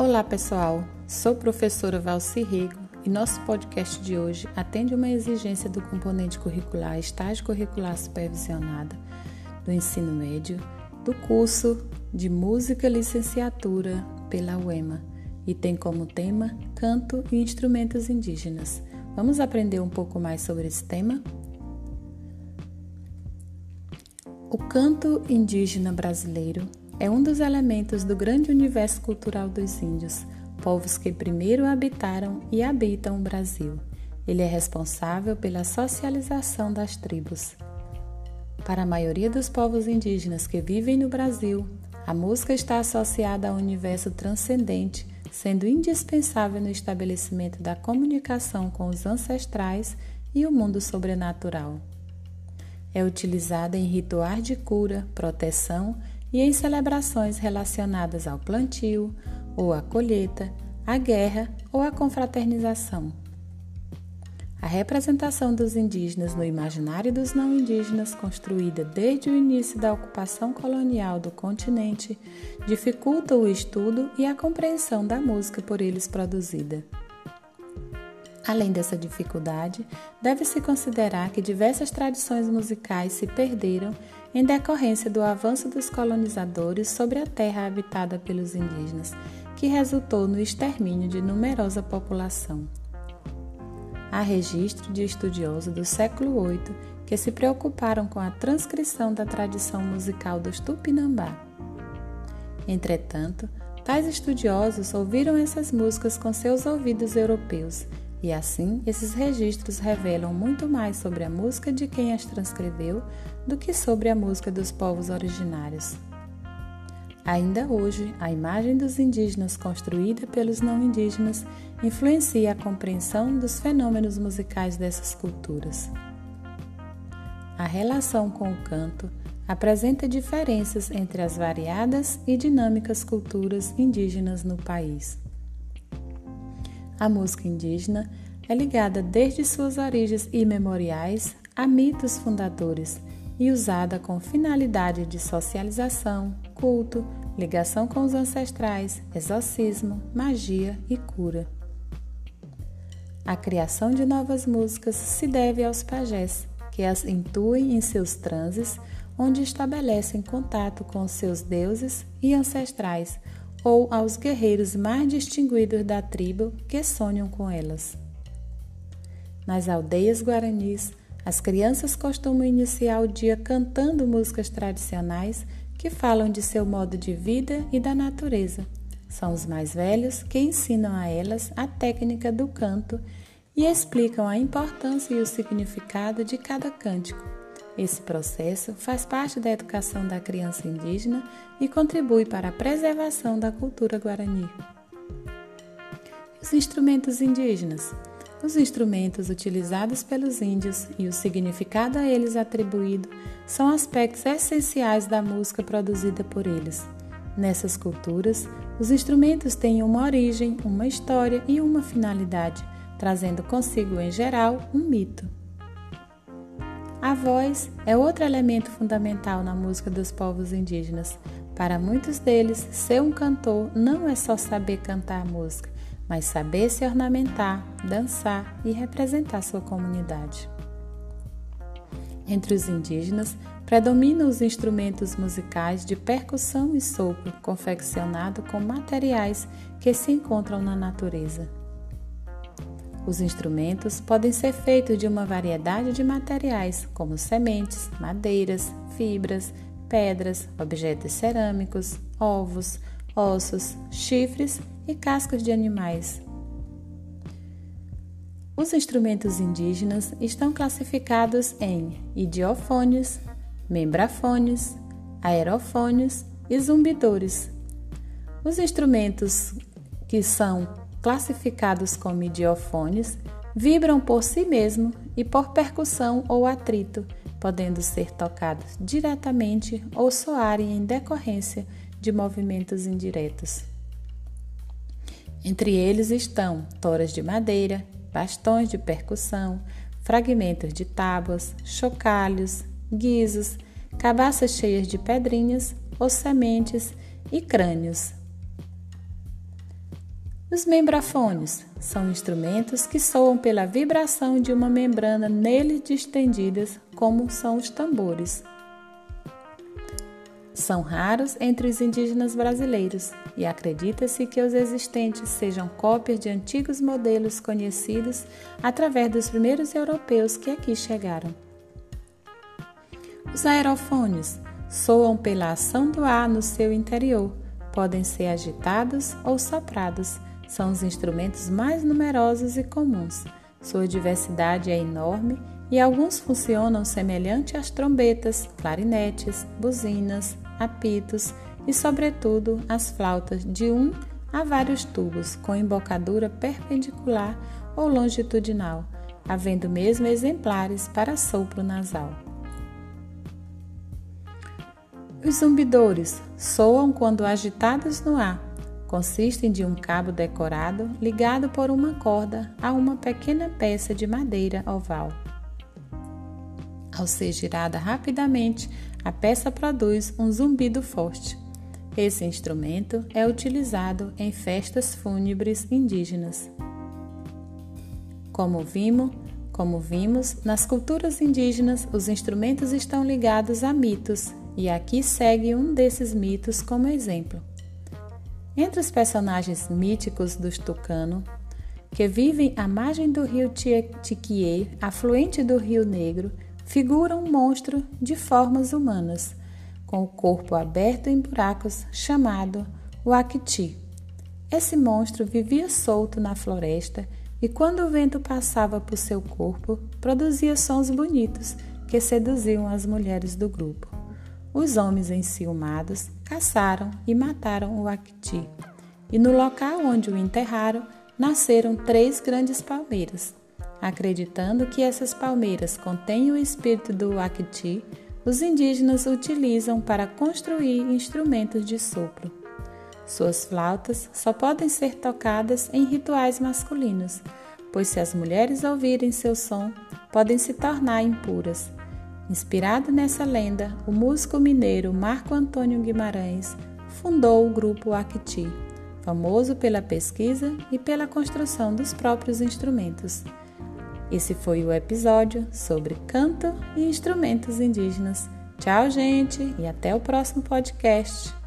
Olá pessoal, sou professora Valci Rego e nosso podcast de hoje atende uma exigência do componente curricular Estágio Curricular Supervisionada do Ensino Médio do curso de Música Licenciatura pela UEMA e tem como tema Canto e Instrumentos Indígenas. Vamos aprender um pouco mais sobre esse tema? O canto indígena brasileiro é um dos elementos do grande universo cultural dos índios, povos que primeiro habitaram e habitam o Brasil. Ele é responsável pela socialização das tribos. Para a maioria dos povos indígenas que vivem no Brasil, a música está associada ao universo transcendente, sendo indispensável no estabelecimento da comunicação com os ancestrais e o mundo sobrenatural. É utilizada em rituais de cura, proteção e em celebrações relacionadas ao plantio ou à colheita, à guerra ou à confraternização. A representação dos indígenas no imaginário dos não indígenas, construída desde o início da ocupação colonial do continente, dificulta o estudo e a compreensão da música por eles produzida. Além dessa dificuldade, deve-se considerar que diversas tradições musicais se perderam em decorrência do avanço dos colonizadores sobre a terra habitada pelos indígenas, que resultou no extermínio de numerosa população. Há registro de estudiosos do século VIII que se preocuparam com a transcrição da tradição musical dos Tupinambá. Entretanto, tais estudiosos ouviram essas músicas com seus ouvidos europeus e assim, esses registros revelam muito mais sobre a música de quem as transcreveu do que sobre a música dos povos originários. Ainda hoje, a imagem dos indígenas construída pelos não indígenas influencia a compreensão dos fenômenos musicais dessas culturas. A relação com o canto apresenta diferenças entre as variadas e dinâmicas culturas indígenas no país. A música indígena é ligada desde suas origens imemoriais a mitos fundadores e usada com finalidade de socialização, culto, ligação com os ancestrais, exorcismo, magia e cura. A criação de novas músicas se deve aos pajés, que as intuem em seus transes, onde estabelecem contato com seus deuses e ancestrais, ou aos guerreiros mais distinguidos da tribo que sonham com elas. Nas aldeias guaranis, as crianças costumam iniciar o dia cantando músicas tradicionais que falam de seu modo de vida e da natureza. São os mais velhos que ensinam a elas a técnica do canto e explicam a importância e o significado de cada cântico esse processo faz parte da educação da criança indígena e contribui para a preservação da cultura guarani. Os instrumentos indígenas. Os instrumentos utilizados pelos índios e o significado a eles atribuído são aspectos essenciais da música produzida por eles. Nessas culturas, os instrumentos têm uma origem, uma história e uma finalidade, trazendo consigo, em geral, um mito. A voz é outro elemento fundamental na música dos povos indígenas. Para muitos deles, ser um cantor não é só saber cantar música, mas saber se ornamentar, dançar e representar sua comunidade. Entre os indígenas, predominam os instrumentos musicais de percussão e sopro, confeccionados com materiais que se encontram na natureza. Os instrumentos podem ser feitos de uma variedade de materiais, como sementes, madeiras, fibras, pedras, objetos cerâmicos, ovos, ossos, chifres e cascos de animais. Os instrumentos indígenas estão classificados em idiofones, membrafones, aerofones e zumbidores. Os instrumentos que são classificados como idiofones, vibram por si mesmo e por percussão ou atrito, podendo ser tocados diretamente ou soarem em decorrência de movimentos indiretos. Entre eles estão toras de madeira, bastões de percussão, fragmentos de tábuas, chocalhos, guizos, cabaças cheias de pedrinhas ou sementes e crânios, Os membrafones são instrumentos que soam pela vibração de uma membrana nele distendidas, como são os tambores. São raros entre os indígenas brasileiros e acredita-se que os existentes sejam cópias de antigos modelos conhecidos através dos primeiros europeus que aqui chegaram. Os aerofones soam pela ação do ar no seu interior, podem ser agitados ou soprados são os instrumentos mais numerosos e comuns. Sua diversidade é enorme e alguns funcionam semelhante às trombetas, clarinetes, buzinas, apitos e, sobretudo, as flautas de um a vários tubos com embocadura perpendicular ou longitudinal, havendo mesmo exemplares para sopro nasal. Os zumbidores soam quando agitados no ar, consistem de um cabo decorado ligado por uma corda a uma pequena peça de madeira oval. Ao ser girada rapidamente, a peça produz um zumbido forte. Esse instrumento é utilizado em festas fúnebres indígenas. Como vimos, como vimos, nas culturas indígenas, os instrumentos estão ligados a mitos, e aqui segue um desses mitos como exemplo. Entre os personagens míticos dos Tucano, que vivem à margem do rio Tiquié, afluente do Rio Negro, figura um monstro de formas humanas, com o corpo aberto em buracos, chamado Wakiti. Esse monstro vivia solto na floresta e, quando o vento passava por seu corpo, produzia sons bonitos que seduziam as mulheres do grupo. Os homens enciumados caçaram e mataram o Acti, e no local onde o enterraram nasceram três grandes palmeiras. Acreditando que essas palmeiras contêm o espírito do Acti, os indígenas utilizam para construir instrumentos de sopro. Suas flautas só podem ser tocadas em rituais masculinos, pois se as mulheres ouvirem seu som, podem se tornar impuras Inspirado nessa lenda, o músico mineiro Marco Antônio Guimarães fundou o grupo Acti, famoso pela pesquisa e pela construção dos próprios instrumentos. Esse foi o episódio sobre canto e instrumentos indígenas. Tchau, gente, e até o próximo podcast.